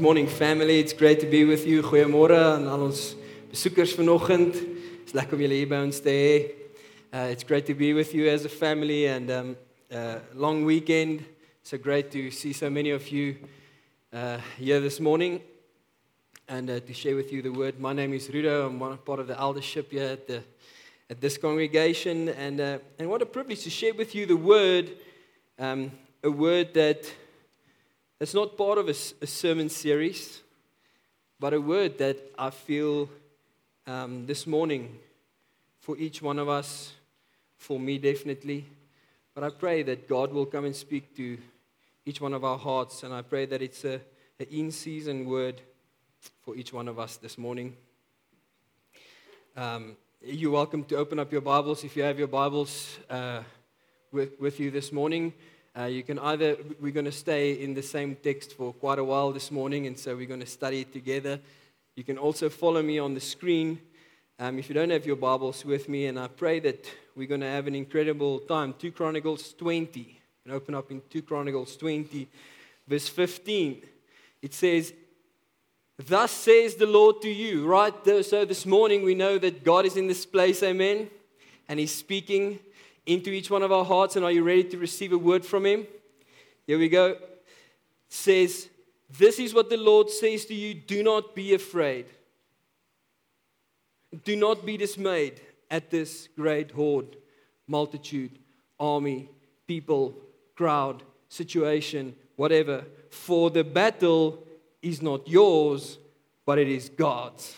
Good morning family. It's great to be with you. Goeiemôre aan al ons besoekers vanoggend. It's lekker om julle hier by ons te hê. Uh, it's great to be with you as a family and um, uh, long weekend. So great to see so many of you uh, here this morning and uh, to share with you the word. My name is Rudo. I'm one part of the eldership here at, the, at this congregation and, uh, and what a privilege to share with you the word, um, a word that it's not part of a, a, sermon series, but a word that I feel um, this morning for each one of us, for me definitely. But I pray that God will come and speak to each one of our hearts, and I pray that it's a, an in season word for each one of us this morning. Um, you're welcome to open up your Bibles if you have your Bibles uh, with, with you this morning. Uh, you can either, we're going to stay in the same text for quite a while this morning, and so we're going to study it together. You can also follow me on the screen um, if you don't have your Bibles with me, and I pray that we're going to have an incredible time. 2 Chronicles 20. And open up in 2 Chronicles 20, verse 15. It says, Thus says the Lord to you, right? So this morning we know that God is in this place, amen? And He's speaking into each one of our hearts. And are you ready to receive a word from Him? Here we go. It says, This is what the Lord says to you do not be afraid. Do not be dismayed at this great horde, multitude, army, people, crowd, situation, whatever. For the battle is not yours, but it is God's.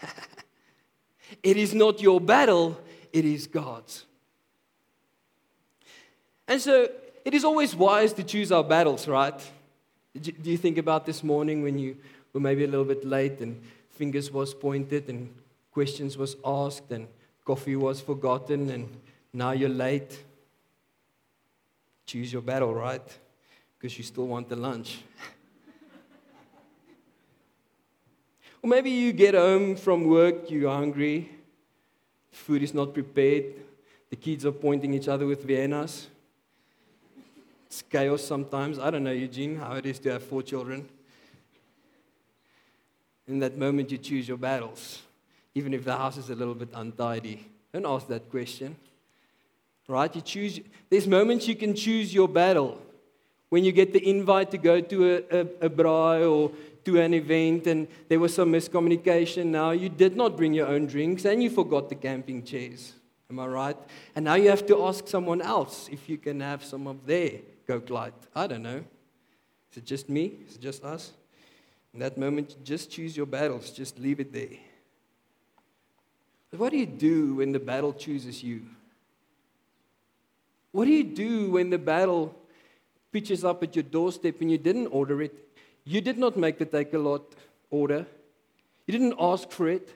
it is not your battle, it is God's. And so it is always wise to choose our battles, right? Do you think about this morning when you were maybe a little bit late and fingers was pointed and questions was asked and coffee was forgotten and now you're late? Choose your battle, right? Because you still want the lunch. or maybe you get home from work, you're hungry, food is not prepared, the kids are pointing each other with Viennas. It's chaos sometimes. I don't know, Eugene, how it is to have four children. In that moment, you choose your battles, even if the house is a little bit untidy. Don't ask that question. Right? You choose. There's moments you can choose your battle. When you get the invite to go to a, a, a braai or to an event and there was some miscommunication. Now you did not bring your own drinks and you forgot the camping chairs. Am I right? And now you have to ask someone else if you can have some of their Coke Light. I don't know. Is it just me? Is it just us? In that moment, just choose your battles. Just leave it there. But what do you do when the battle chooses you? What do you do when the battle pitches up at your doorstep and you didn't order it? You did not make the Takealot order. You didn't ask for it.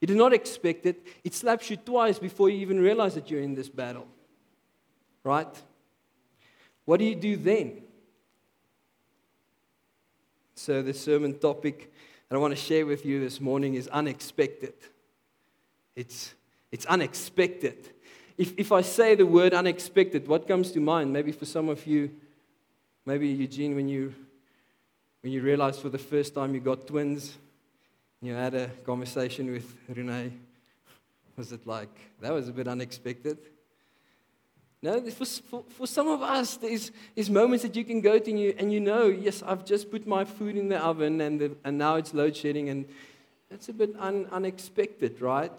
You did not expect it. It slaps you twice before you even realize that you're in this battle. Right? What do you do then? So, the sermon topic that I want to share with you this morning is unexpected. It's, it's unexpected. If, if I say the word unexpected, what comes to mind? Maybe for some of you, maybe Eugene, when you, when you realized for the first time you got twins, you had a conversation with Renee, was it like, that was a bit unexpected? No, for, for, for some of us, there's, there's moments that you can go to and you, and you know, yes, I've just put my food in the oven and, the, and now it's load shedding, and that's a bit un, unexpected, right?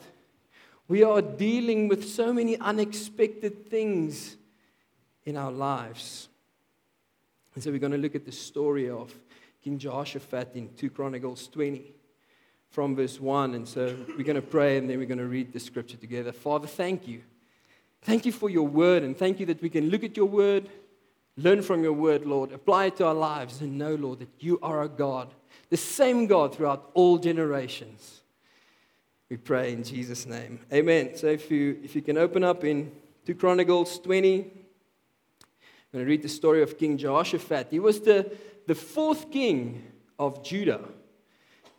We are dealing with so many unexpected things in our lives. And so we're going to look at the story of King Jehoshaphat in 2 Chronicles 20 from verse 1. And so we're going to pray and then we're going to read the scripture together. Father, thank you Thank you for your word, and thank you that we can look at your word, learn from your word, Lord, apply it to our lives, and know, Lord, that you are a God, the same God throughout all generations. We pray in Jesus' name. Amen. So if you, if you can open up in 2 Chronicles 20, I'm going to read the story of King Jehoshaphat. He was the, the fourth king of Judah,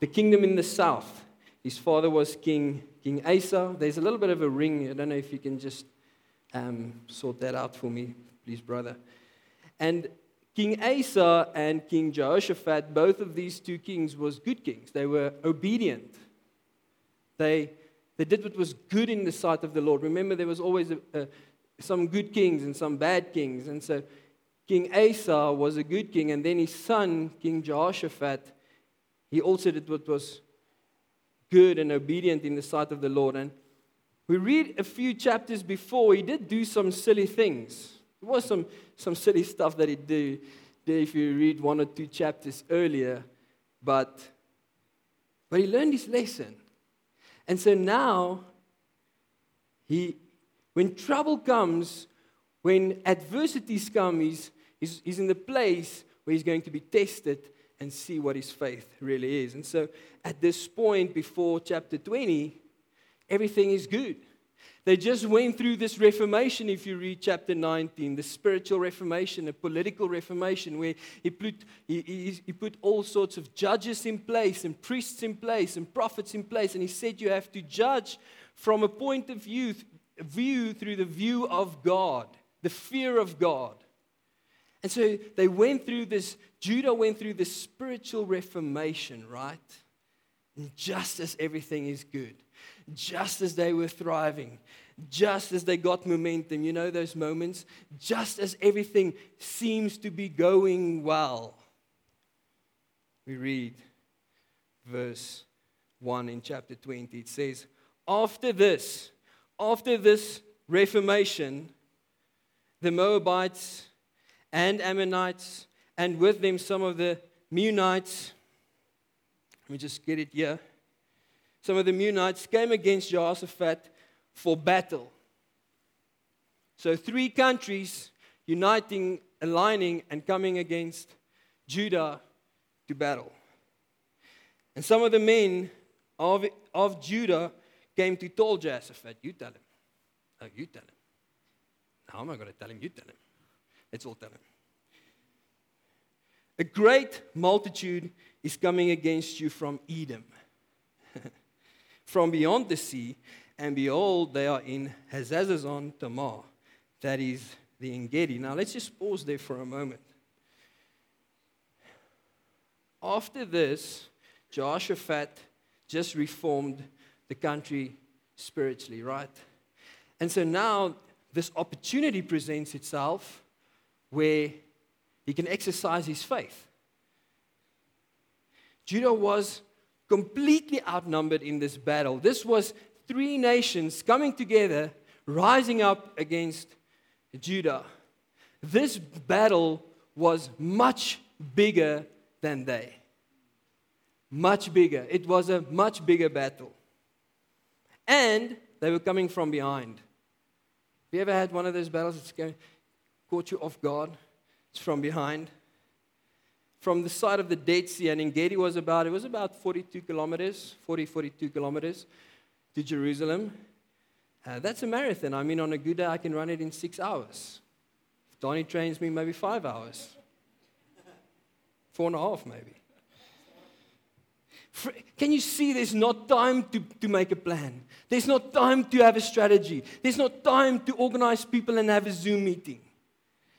the kingdom in the south. His father was King, King Asa. There's a little bit of a ring. I don't know if you can just um, sort that out for me, please, brother. And King Asa and King Jehoshaphat, both of these two kings was good kings. They were obedient. They, they did what was good in the sight of the Lord. Remember, there was always a, a, some good kings and some bad kings. And so King Asa was a good king, and then his son, King Jehoshaphat, he also did what was good and obedient in the sight of the Lord. And we read a few chapters before, he did do some silly things. There was some, some silly stuff that he did if you read one or two chapters earlier, but, but he learned his lesson. And so now, he, when trouble comes, when adversities come, he's, he's, he's in the place where he's going to be tested and see what his faith really is. And so at this point, before chapter 20, everything is good. They just went through this reformation, if you read chapter 19, the spiritual reformation, a political reformation, where he put, he, he, he, put all sorts of judges in place, and priests in place, and prophets in place. And he said you have to judge from a point of view, view through the view of God, the fear of God. And so they went through this, Judah went through this spiritual reformation, right? And just as everything is good just as they were thriving, just as they got momentum. You know those moments? Just as everything seems to be going well. We read verse 1 in chapter 20. It says, After this, after this reformation, the Moabites and Ammonites, and with them some of the Meunites, let me just get it here some of the Meunites came against Jehoshaphat for battle. So, three countries uniting, aligning, and coming against Judah to battle. And some of the men of, of Judah came to tell Jehoshaphat, You tell him. Oh, you tell him. How am I going to tell him? You tell him. Let's all tell him. A great multitude is coming against you from Edom from beyond the sea, and behold, they are in Hazazon Tamar, that is the Engedi. Now let's just pause there for a moment. After this, Jehoshaphat just reformed the country spiritually, right? And so now this opportunity presents itself where he can exercise his faith. Judah was completely outnumbered in this battle. This was three nations coming together, rising up against Judah. This battle was much bigger than they. Much bigger. It was a much bigger battle. And they were coming from behind. Have you ever had one of those battles that's caught you off guard? It's from behind from the side of the Dead Sea, and Engedi was about, it was about 42 kilometers, 40, 42 kilometers to Jerusalem. Uh, that's a marathon. I mean, on a good day, I can run it in six hours. If Donnie trains me, maybe five hours. Four and a half, maybe. Can you see there's not time to, to make a plan? There's not time to have a strategy. There's not time to organize people and have a Zoom meeting.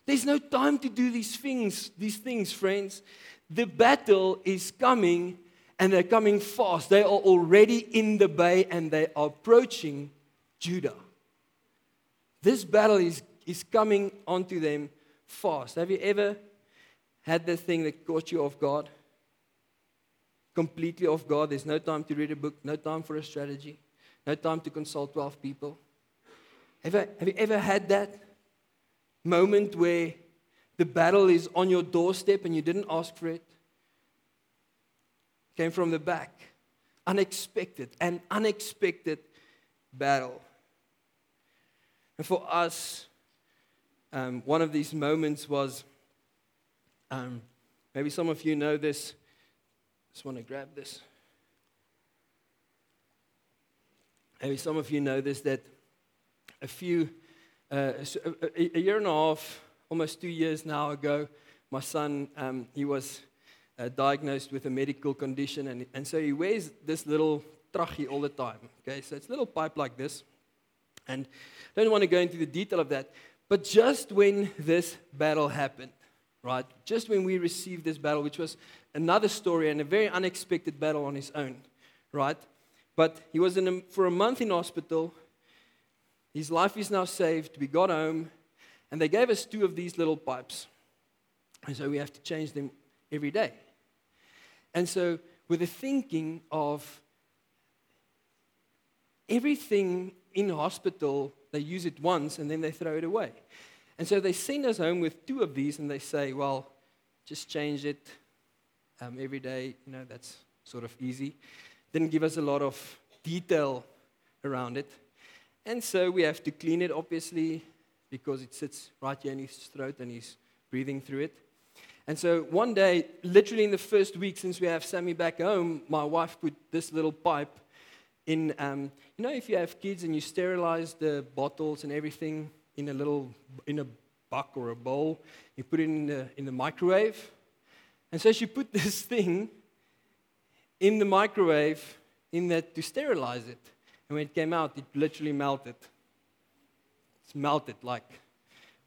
There's no time to do these things, these things, friends. The battle is coming and they're coming fast. They are already in the bay and they are approaching Judah. This battle is, is coming onto them fast. Have you ever had the thing that caught you off guard? Completely off guard. There's no time to read a book, no time for a strategy, no time to consult 12 people. Have, I, have you ever had that? Moment where the battle is on your doorstep and you didn't ask for it? Came from the back. Unexpected, an unexpected battle. And for us, um, one of these moments was um, maybe some of you know this. Just want to grab this. Maybe some of you know this that a few uh, a, a, year and a half, almost two years now ago, my son, um, he was uh, diagnosed with a medical condition, and, and so he wears this little trachie all the time. Okay, so it's a little pipe like this. And I don't want to go into the detail of that, but just when this battle happened, right? Just when we received this battle, which was another story and a very unexpected battle on his own, right? But he was in a, for a month in hospital. His life is now saved. We got home, and they gave us two of these little pipes. And so we have to change them every day. And so, with the thinking of everything in hospital, they use it once and then they throw it away. And so they send us home with two of these and they say, well, just change it um, every day. You know, that's sort of easy. Didn't give us a lot of detail around it. And so we have to clean it, obviously, because it sits right here in his throat and he's breathing through it. And so one day, literally in the first week since we have Sammy back home, my wife put this little pipe in, um, you know, if you have kids and you sterilize the bottles and everything in a little, in a buck or a bowl, you put it in the, in the microwave. And so she put this thing in the microwave in that to sterilize it. And when it came out, it literally melted. It's melted like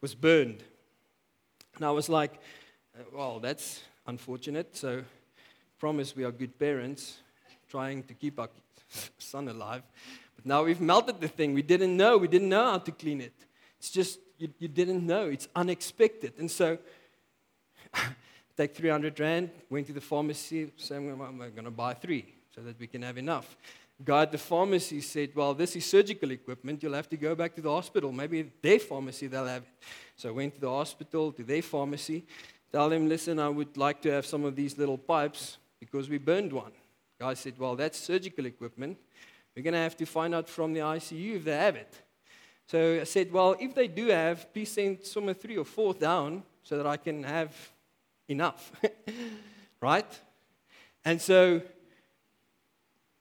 was burned. And I was like, uh, well, that's unfortunate. So, promise we are good parents, trying to keep our son alive. But now we've melted the thing. We didn't know. We didn't know how to clean it. It's just, you, you didn't know. It's unexpected. And so, take 300 Rand, went to the pharmacy, saying, I'm going to buy three so that we can have enough. Guy at the pharmacy said, Well, this is surgical equipment. You'll have to go back to the hospital. Maybe their pharmacy, they'll have it. So I went to the hospital, to their pharmacy. Tell them, listen, I would like to have some of these little pipes because we burned one. Guy said, Well, that's surgical equipment. We're going to have to find out from the ICU if they have it. So I said, Well, if they do have, please send some of three or four down so that I can have enough. right? And so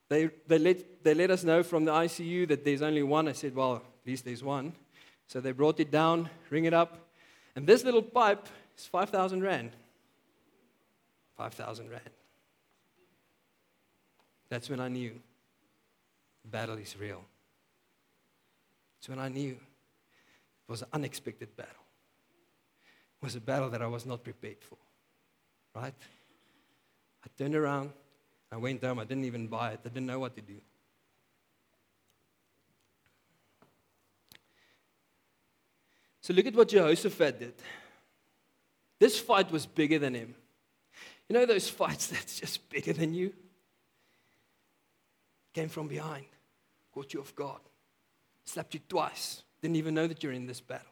they, they, let, they let us know from the ICU that there's only one. I said, Well, at least there's one. So they brought it down, ring it up. And this little pipe is 5,000 Rand. 5,000 Rand. That's when I knew the battle is real. It's when I knew it was an unexpected battle. It was a battle that I was not prepared for. Right? I turned around, I went home, I didn't even buy it, I didn't know what to do. So look at what Jehoshaphat did. This fight was bigger than him. You know those fights that's just bigger than you? Came from behind, caught you off guard, slapped you twice, didn't even know that you're in this battle.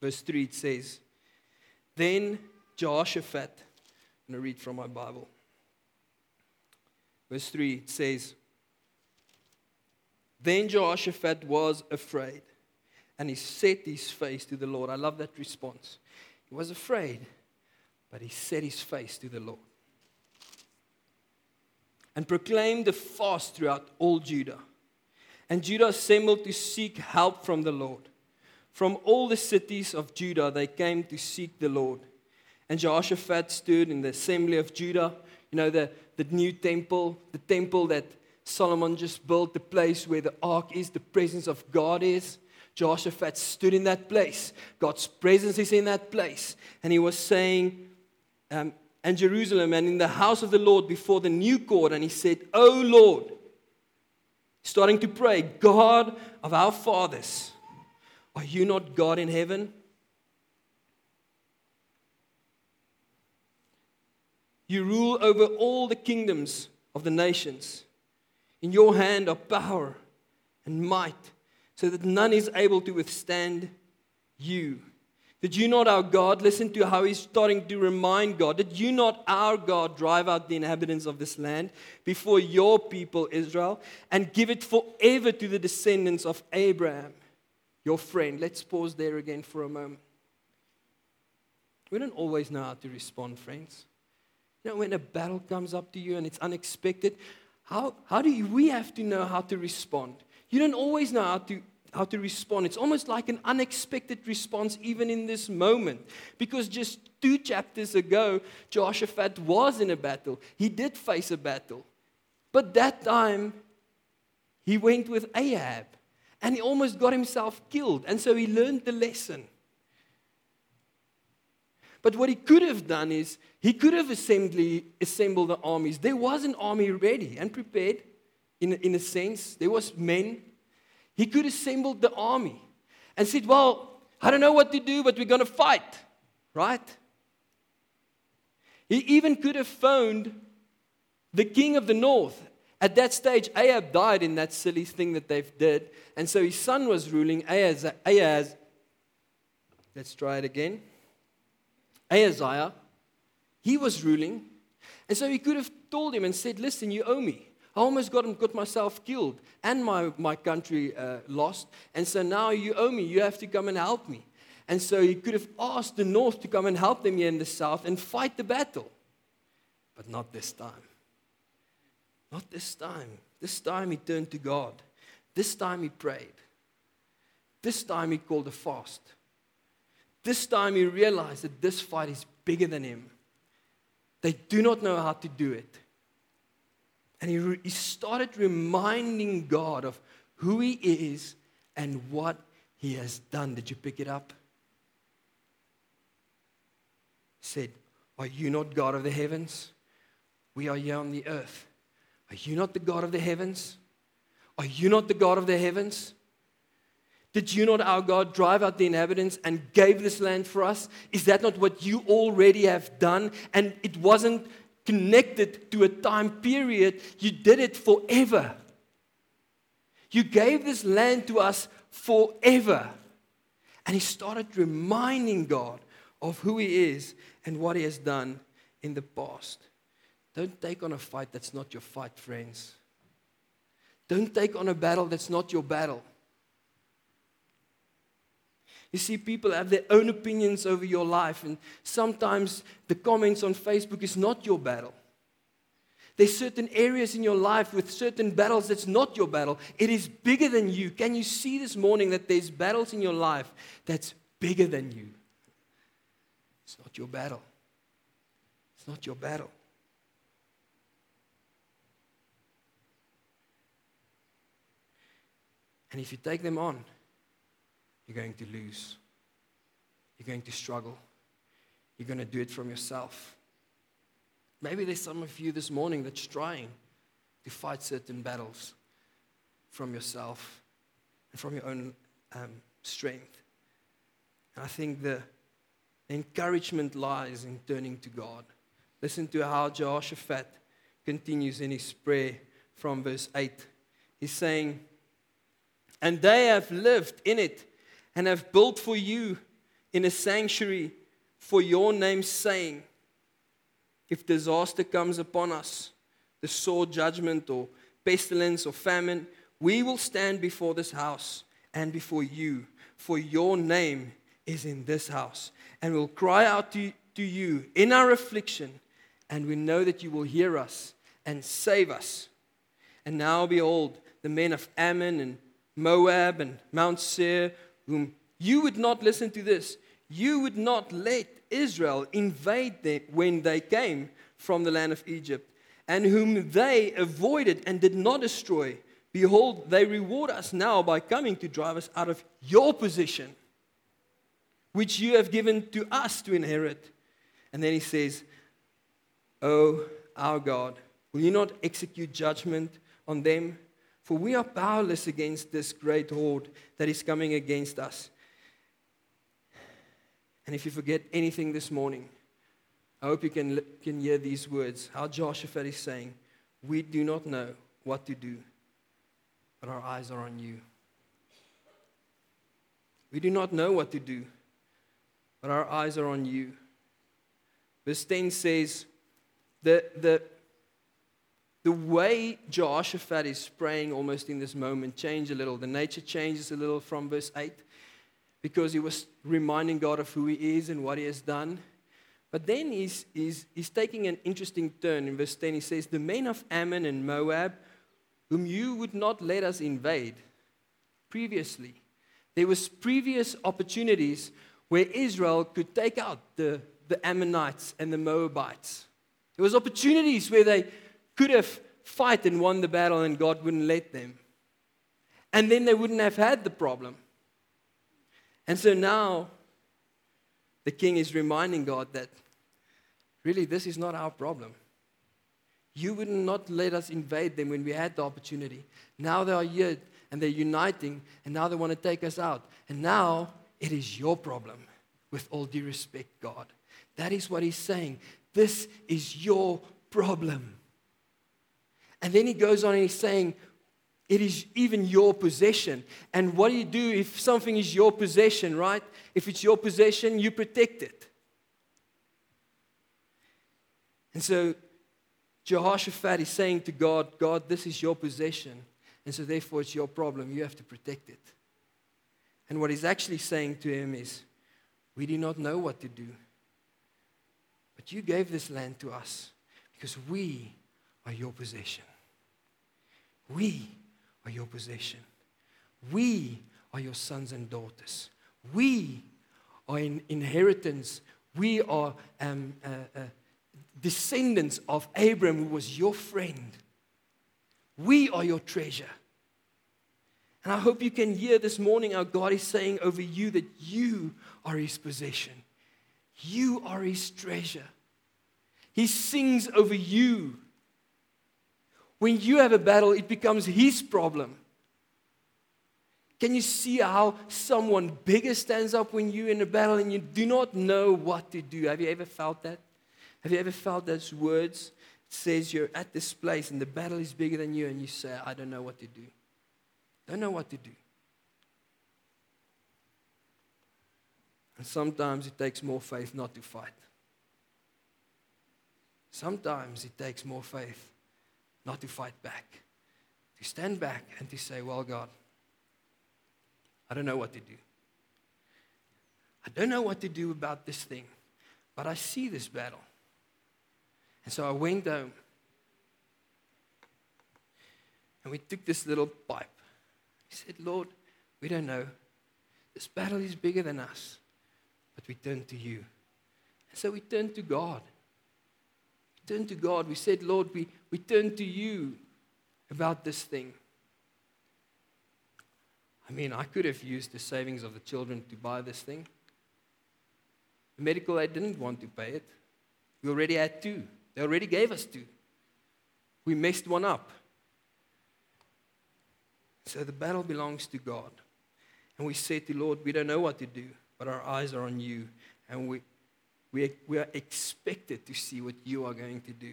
Verse 3 it says, Then Jehoshaphat, I'm going to read from my Bible. Verse 3 says, Then Jehoshaphat was afraid and he set his face to the Lord. I love that response. He was afraid, but he set his face to the Lord. And proclaimed a fast throughout all Judah. And Judah assembled to seek help from the Lord. From all the cities of Judah, they came to seek the Lord. And Jehoshaphat stood in the assembly of Judah, you know, the, the new temple, the temple that Solomon just built, the place where the ark is, the presence of God is. Jehoshaphat stood in that place. God's presence is in that place. And he was saying, um, and Jerusalem and in the house of the Lord before the new court. And he said, Oh Lord, starting to pray, God of our fathers, are you not God in heaven? You rule over all the kingdoms of the nations. In your hand are power and might so that none is able to withstand you. Did you not, our God, listen to how he's starting to remind God, did you not, our God, drive out the inhabitants of this land before your people, Israel, and give it forever to the descendants of Abraham, your friend? Let's pause there again for a moment. We don't always know how to respond, friends. You know, when a battle comes up to you and it's unexpected, how, how do you, we have to know how to respond? you don't always know how to, how to respond. It's almost like an unexpected response, even in this moment. Because just two chapters ago, Jehoshaphat was in a battle. He did face a battle. But that time, he went with Ahab and he almost got himself killed. And so he learned the lesson. But what he could have done is he could have assembly, assembled the armies. There was an army ready and prepared, in, in a sense. There was men. He could have assembled the army and said, Well, I don't know what to do, but we're going to fight, right? He even could have phoned the king of the north. At that stage, Ahab died in that silly thing that they've did. And so his son was ruling, Ahaz, Ahaz let's try it again. Ahaziah, he was ruling. And so he could have told him and said, Listen, you owe me. I almost got, got myself killed and my, my country uh, lost. And so now you owe me. You have to come and help me. And so he could have asked the north to come and help them here in the south and fight the battle. But not this time. Not this time. This time he turned to God. This time he prayed. This time he called a fast. This time he realized that this fight is bigger than him. They do not know how to do it. And he, re- he started reminding God of who he is and what he has done. Did you pick it up? Said, Are you not God of the heavens? We are here on the earth. Are you not the God of the heavens? Are you not the God of the heavens? Did you not, our God, drive out the inhabitants and gave this land for us? Is that not what you already have done? And it wasn't connected to a time period, you did it forever. You gave this land to us forever. And he started reminding God of who he is and what he has done in the past. Don't take on a fight that's not your fight, friends. Don't take on a battle that's not your battle. You see, people have their own opinions over your life, and sometimes the comments on Facebook is not your battle. There's certain areas in your life with certain battles that's not your battle. It is bigger than you. Can you see this morning that there's battles in your life that's bigger than you? It's not your battle. It's not your battle. And if you take them on, you're going to lose. You're going to struggle. You're going to do it from yourself. Maybe there's some of you this morning that's trying to fight certain battles from yourself and from your own um, strength. And I think the, encouragement lies in turning to God. Listen to how Jehoshaphat continues in his prayer from verse 8. He's saying, And they have lived in it and have built for you in a sanctuary for your name's sake. If disaster comes upon us, the sword, judgment, or pestilence, or famine, we will stand before this house and before you, for your name is in this house. And we'll cry out to, to you in our affliction, and we know that you will hear us and save us. And now, behold, the men of Ammon and Moab and Mount Seir whom you would not listen to this. You would not let Israel invade them when they came from the land of Egypt, and whom they avoided and did not destroy. Behold, they reward us now by coming to drive us out of your position, which you have given to us to inherit. And then he says, Oh, our God, will you not execute judgment on them? For we are powerless against this great horde that is coming against us. And if you forget anything this morning, I hope you can, can hear these words. How Joshua is saying, We do not know what to do, but our eyes are on you. We do not know what to do, but our eyes are on you. Verse 10 says, the, the, the way Jehoshaphat is praying almost in this moment changed a little. The nature changes a little from verse 8 because he was reminding God of who he is and what he has done. But then he's, he's, he's taking an interesting turn. In verse 10, he says, The men of Ammon and Moab, whom you would not let us invade previously. There was previous opportunities where Israel could take out the, the Ammonites and the Moabites. There was opportunities where they could have fought and won the battle and God wouldn't let them. And then they wouldn't have had the problem. And so now the king is reminding God that really this is not our problem. You would not let us invade them when we had the opportunity. Now they are here and they're uniting, and now they want to take us out. And now it is your problem, with all due respect, God. That is what he's saying. This is your problem. And then he goes on and he's saying, it is even your possession. And what do you do if something is your possession, right? If it's your possession, you protect it. And so Jehoshaphat is saying to God, God, this is your possession. And so therefore it's your problem. You have to protect it. And what he's actually saying to him is, We do not know what to do. But you gave this land to us because we are your possession. We are your possession. We are your sons and daughters. We are in inheritance. We are um, uh, uh, descendants of Abram, who was your friend. We are your treasure. And I hope you can hear this morning how God is saying over you that you are his possession. You are his treasure. He sings over you. When you have a battle, it becomes his problem. Can you see how someone bigger stands up when you're in a battle and you do not know what to do? Have you ever felt that? Have you ever felt those words? It says you're at this place and the battle is bigger than you, and you say, I don't know what to do. Don't know what to do. And sometimes it takes more faith not to fight. Sometimes it takes more faith not to fight back, to stand back and to say, Well, God, I don't know what to do. I don't know what to do about this thing, but I see this battle. And so I went home and we took this little pipe. He said, Lord, we don't know. This battle is bigger than us, but we turn to you. And so we turned to God turned to God. We said, Lord, we, we turn to you about this thing. I mean, I could have used the savings of the children to buy this thing. The medical aid didn't want to pay it. We already had two. They already gave us two. We messed one up. So the battle belongs to God. And we said to Lord, we don't know what to do, but our eyes are on you. And we, we, we are expected to see what you are going to do.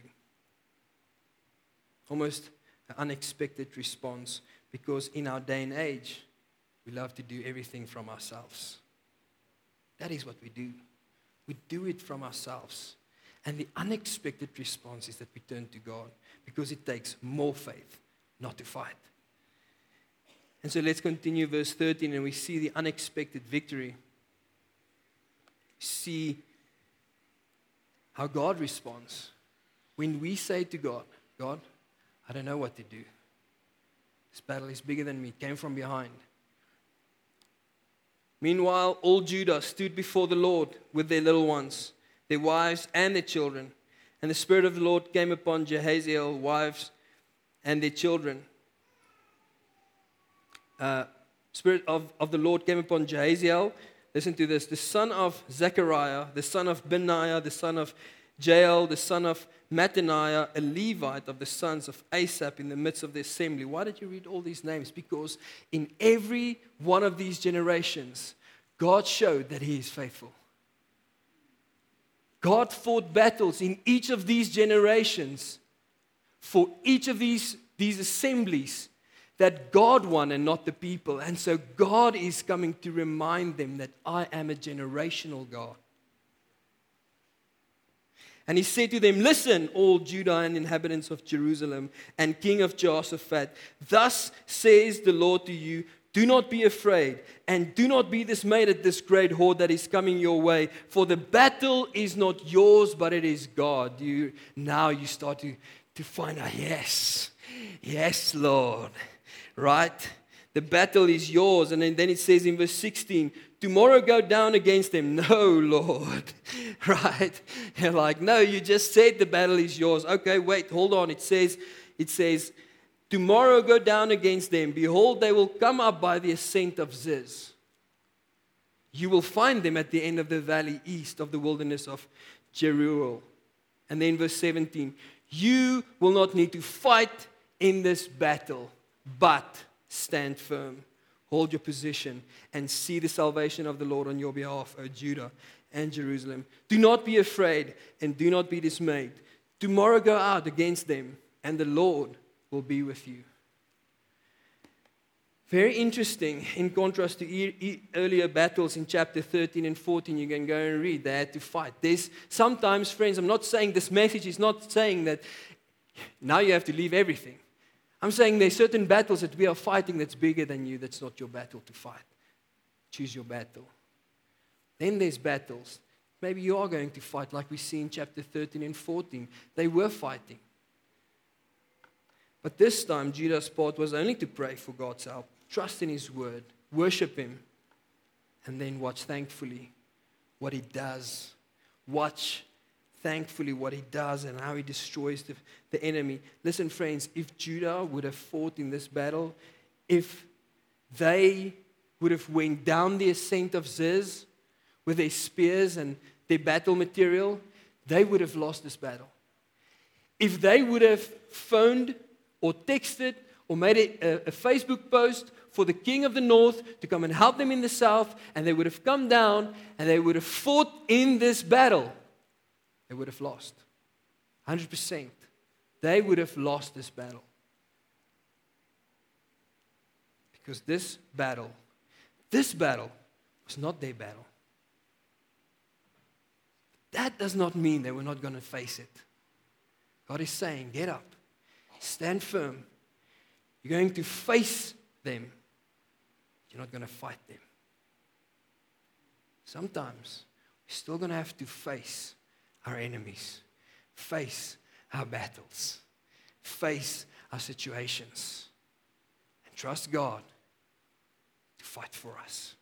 Almost an unexpected response because in our day and age, we love to do everything from ourselves. That is what we do. We do it from ourselves. And the unexpected response is that we turn to God because it takes more faith not to fight. And so let's continue verse 13 and we see the unexpected victory. See how God responds when we say to God, God, I don't know what to do. This battle is bigger than me, it came from behind. Meanwhile, all Judah stood before the Lord with their little ones, their wives, and their children. And the Spirit of the Lord came upon Jahaziel, wives, and their children. Uh, Spirit of, of the Lord came upon Jahaziel, Listen to this the son of Zechariah, the son of Benaiah, the son of Jeiel, the son of Mattaniah, a Levite of the sons of Asaph in the midst of the assembly. Why did you read all these names? Because in every one of these generations, God showed that He is faithful. God fought battles in each of these generations for each of these, these assemblies that God won and not the people. And so God is coming to remind them that I am a generational God. And he said to them, Listen, all Judah and inhabitants of Jerusalem and king of Jehoshaphat, thus says the Lord to you, do not be afraid and do not be dismayed at this great horde that is coming your way, for the battle is not yours, but it is God. You, now you start to, to find out, yes, yes, Lord right? The battle is yours. And then it says in verse 16, tomorrow go down against them. No, Lord. right? You're like, no, you just said the battle is yours. Okay, wait, hold on. It says, it says, tomorrow go down against them. Behold, they will come up by the ascent of Ziz. You will find them at the end of the valley east of the wilderness of Jeruel. And then verse 17 You will not need to fight in this battle, but stand firm. Hold your position and see the salvation of the Lord on your behalf, O Judah and Jerusalem. Do not be afraid and do not be dismayed. Tomorrow go out against them, and the Lord will be with you. Very interesting in contrast to e- e- earlier battles in chapter 13 and 14. You can go and read. They had to fight. There's sometimes, friends, I'm not saying this message is not saying that now you have to leave everything. I'm saying there's certain battles that we are fighting that's bigger than you, that's not your battle to fight. Choose your battle. Then there's battles. Maybe you are going to fight, like we see in chapter 13 and 14. They were fighting. But this time, Judah's part was only to pray for God's help trust in His word, worship Him, and then watch thankfully what He does. Watch thankfully what He does and how He destroys the, the enemy. Listen, friends, if Judah would have fought in this battle, if they would have went down the ascent of Ziz with their spears and their battle material, they would have lost this battle. If they would have phoned or texted or made a, a, Facebook post for the king of the north to come and help them in the south, and they would have come down and they would have fought in this battle, they would have lost. 100%. They would have lost this battle. Because this battle, this battle was not their battle. That does not mean they were not going to face it. God is saying, get up, stand firm, you're going to face them. You're not going to fight them. Sometimes we're still going to have to face our enemies, face our battles, face our situations, and trust God to fight for us.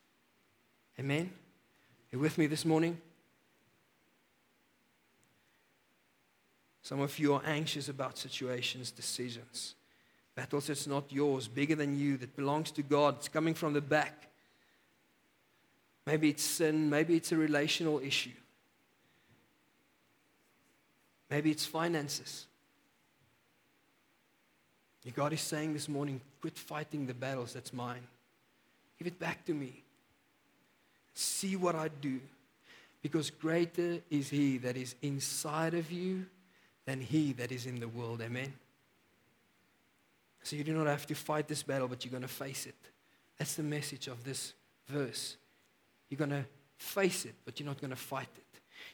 Amen? You with me this morning? Some of you are anxious about situations, decisions. Battles that's not yours, bigger than you, that belongs to God. It's coming from the back. Maybe it's sin, maybe it's a relational issue. Maybe it's finances. God is saying this morning, quit fighting the battles that's mine. Give it back to me. See what I do. Because greater is He that is inside of you than He that is in the world. Amen. So you do not have to fight this battle, but you're going to face it. That's the message of this verse. You're going to face it, but you're not going to fight it.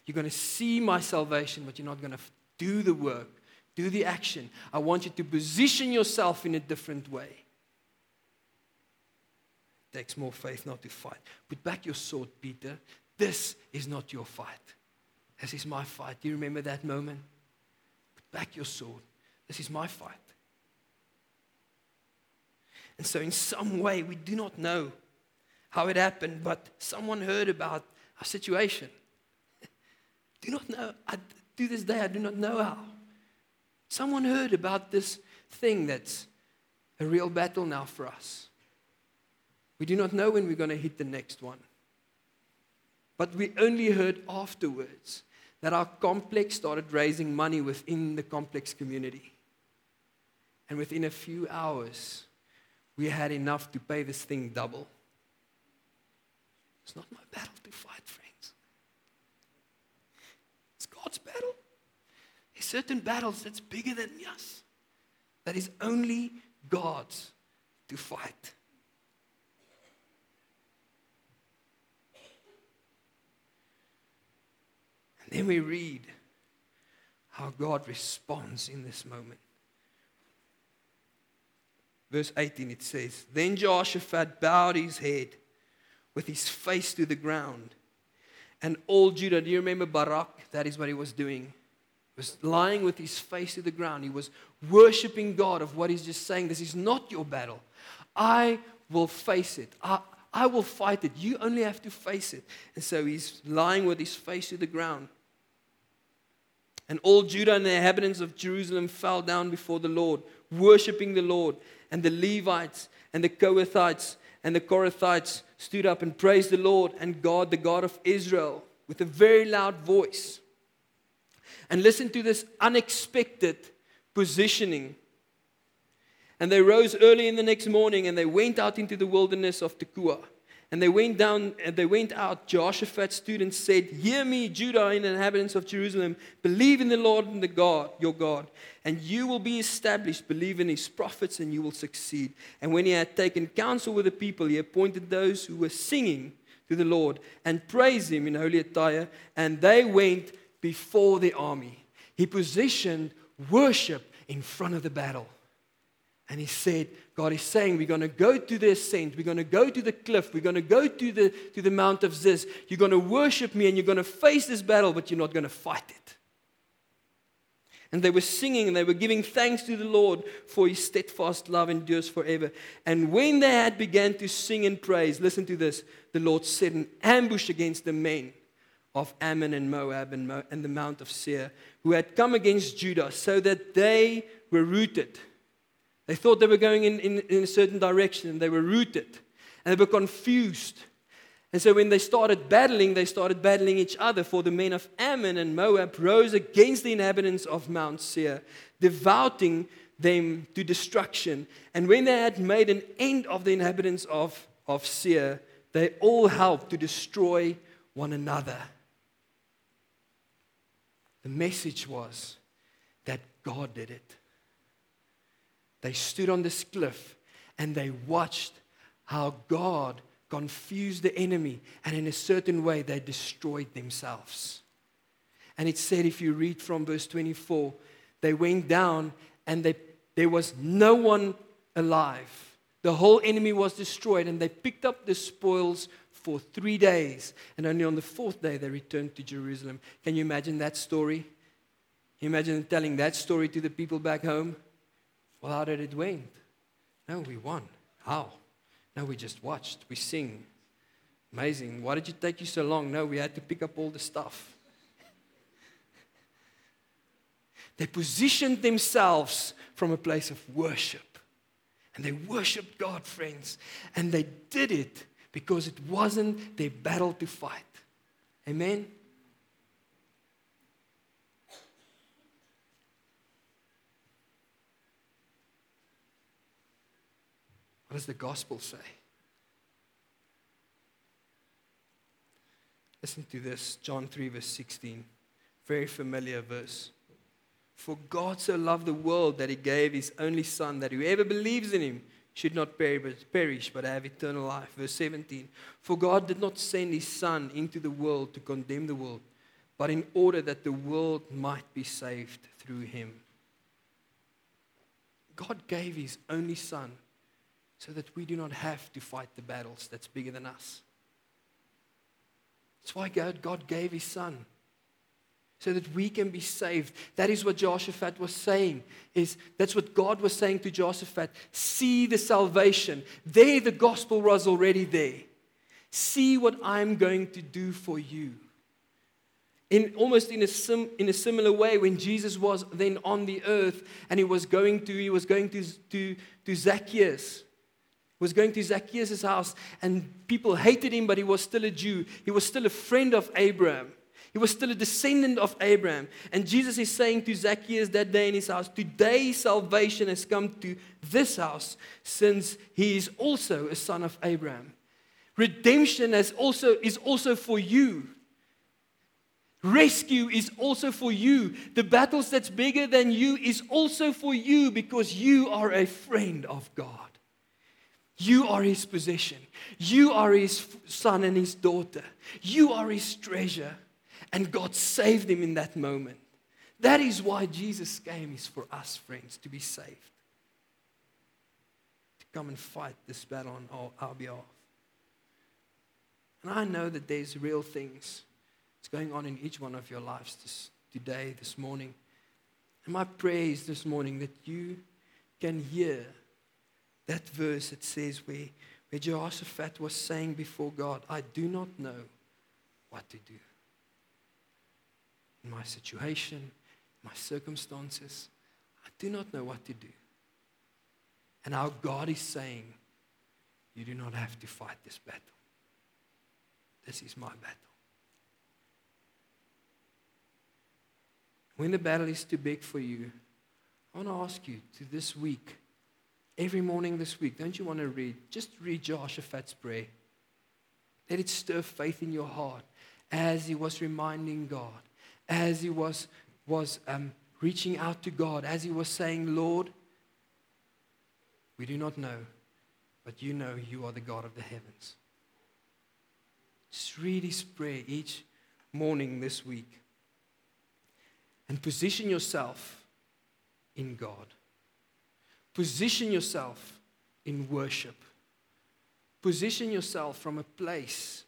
You're going to see my salvation, but you're not going to do the work, do the action. I want you to position yourself in a different way. It takes more faith not to fight. Put back your sword, Peter. This is not your fight. This is my fight. Do you remember that moment? Put back your sword. This is my fight. And so, in some way, we do not know how it happened, but someone heard about our situation. Do not know. I, to this day, I do not know how. Someone heard about this thing that's a real battle now for us. We do not know when we're going to hit the next one. But we only heard afterwards that our complex started raising money within the complex community. And within a few hours, we had enough to pay this thing double. It's not my battle to fight, friends. It's God's battle. There's certain battles that's bigger than us, that is only God's to fight. And then we read how God responds in this moment verse 18, it says, Then Jehoshaphat bowed his head with his face to the ground. And all Judah, do you remember Barak? That is what he was doing. He was lying with his face to the ground. He was worshiping God of what he's just saying. This is not your battle. I will face it. I, I will fight it. You only have to face it. And so he's lying with his face to the ground. And all Judah and the inhabitants of Jerusalem fell down before the Lord, worshiping the Lord and the Levites and the Kohathites and the Korathites stood up and praised the Lord and God, the God of Israel, with a very loud voice. And listen to this unexpected positioning. And they rose early in the next morning and they went out into the wilderness of Tekoa. And they went down and they went out. Jehoshaphat and said, Hear me, Judah and inhabitants of Jerusalem. Believe in the Lord and the God, your God, and you will be established. Believe in his prophets, and you will succeed. And when he had taken counsel with the people, he appointed those who were singing to the Lord and praised him in holy attire, and they went before the army. He positioned worship in front of the battle. And he said, God is saying, we're going to go to the ascent. We're going to go to the cliff. We're going to go to the, to the Mount of Ziz. You're going to worship me and you're going to face this battle, but you're not going to fight it. And they were singing and they were giving thanks to the Lord for his steadfast love endures forever. And when they had begun to sing and praise, listen to this the Lord set an ambush against the men of Ammon and Moab and, Mo- and the Mount of Seir, who had come against Judah, so that they were rooted. They thought they were going in, in, in a certain direction, and they were rooted, and they were confused. And so when they started battling, they started battling each other. For the men of Ammon and Moab rose against the inhabitants of Mount Seir, devoting them to destruction. And when they had made an end of the inhabitants of, of Seir, they all helped to destroy one another. The message was that God did it. They stood on this cliff and they watched how God confused the enemy, and in a certain way, they destroyed themselves. And it said, if you read from verse 24, they went down and they, there was no one alive. The whole enemy was destroyed, and they picked up the spoils for three days. And only on the fourth day, they returned to Jerusalem. Can you imagine that story? Imagine telling that story to the people back home? Well, how did it went? No, we won. How? No, we just watched. We sing. Amazing. Why did it take you so long? No, we had to pick up all the stuff. They positioned themselves from a place of worship. And they worshiped God, friends. And they did it because it wasn't their battle to fight. Amen? What does the gospel say? Listen to this John 3, verse 16. Very familiar verse. For God so loved the world that he gave his only Son, that whoever believes in him should not perish, but have eternal life. Verse 17. For God did not send his Son into the world to condemn the world, but in order that the world might be saved through him. God gave his only Son so that we do not have to fight the battles that's bigger than us. That's why God, God gave his son. So that we can be saved. That is what Jehoshaphat was saying. Is that's what God was saying to Jehoshaphat. See the salvation. There the gospel was already there. See what I'm going to do for you. In almost in a, sim, in a similar way, when Jesus was then on the earth and he was going to, he was going to, to, to Zacchaeus was going to Zacchaeus' house, and people hated him, but he was still a Jew. He was still a friend of Abraham. He was still a descendant of Abraham. And Jesus is saying to Zacchaeus that day in his house, Today salvation has come to this house, since he is also a son of Abraham. Redemption has also, is also for you. Rescue is also for you. The battles that's bigger than you is also for you because you are a friend of God. You are his possession. You are his son and his daughter. You are his treasure. And God saved him in that moment. That is why Jesus came, is for us, friends, to be saved. To come and fight this battle on our, our behalf. And I know that there's real things that's going on in each one of your lives this, today, this morning. And my prayer is this morning that you can hear that verse it says where, where Jehoshaphat was saying before God, I do not know what to do. In my situation, my circumstances, I do not know what to do. And our God is saying, You do not have to fight this battle. This is my battle. When the battle is too big for you, I want to ask you to this week, every morning this week, don't you want to read? Just read Jehoshaphat's prayer. Let it stir faith in your heart as he was reminding God, as he was, was um, reaching out to God, as he was saying, Lord, we do not know, but you know you are the God of the heavens. Just read his prayer each morning this week and position yourself in God. Position yourself in worship. Position yourself from a place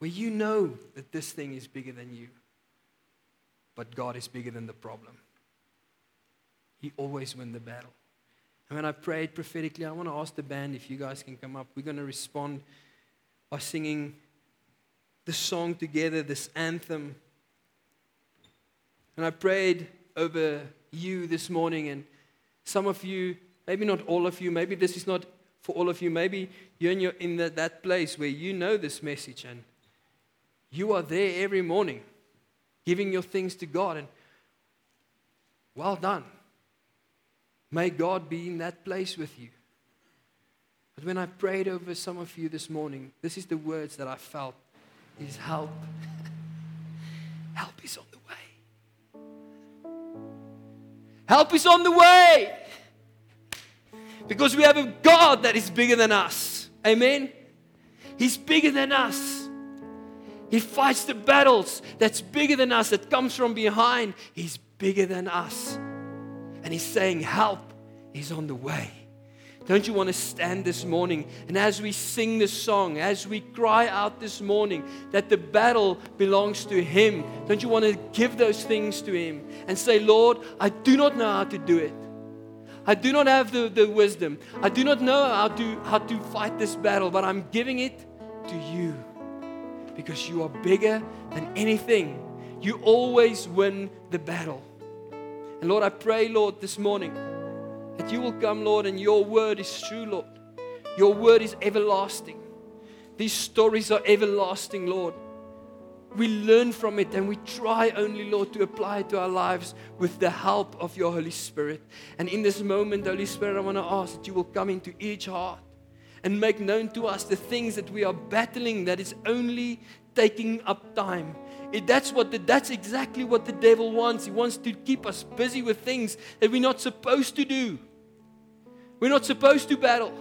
where you know that this thing is bigger than you, but God is bigger than the problem. He always wins the battle. And when I prayed prophetically, I want to ask the band if you guys can come up. We're going to respond by singing the song together, this anthem. And I prayed over you this morning, and some of you, maybe not all of you, maybe this is not for all of you, maybe you're in, your, in the, that place where you know this message and you are there every morning giving your things to God, and well done. May God be in that place with you. But when I prayed over some of you this morning, this is the words that I felt is help. help is on the way. Help is on the way. Because we have a God that is bigger than us. Amen. He's bigger than us. He fights the battles that's bigger than us, that comes from behind. He's bigger than us. And He's saying, Help is on the way. Don't you want to stand this morning and as we sing this song, as we cry out this morning that the battle belongs to Him, don't you want to give those things to Him and say, Lord, I do not know how to do it. I do not have the, the wisdom. I do not know how to, how to fight this battle, but I'm giving it to you because you are bigger than anything. You always win the battle. And Lord, I pray, Lord, this morning that you will come, Lord, and your word is true, Lord. Your word is everlasting. These stories are everlasting, Lord. We learn from it and we try only, Lord, to apply it to our lives with the help of your Holy Spirit. And in this moment, Holy Spirit, I want to ask that you will come into each heart and make known to us the things that we are battling that is only taking up time it, that's, what the, that's exactly what the devil wants. He wants to keep us busy with things that we're not supposed to do. We're not supposed to battle.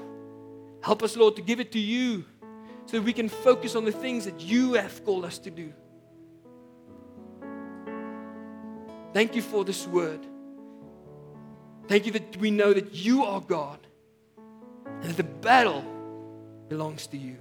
Help us, Lord, to give it to you so that we can focus on the things that you have called us to do. Thank you for this word. Thank you that we know that you are God and that the battle belongs to you.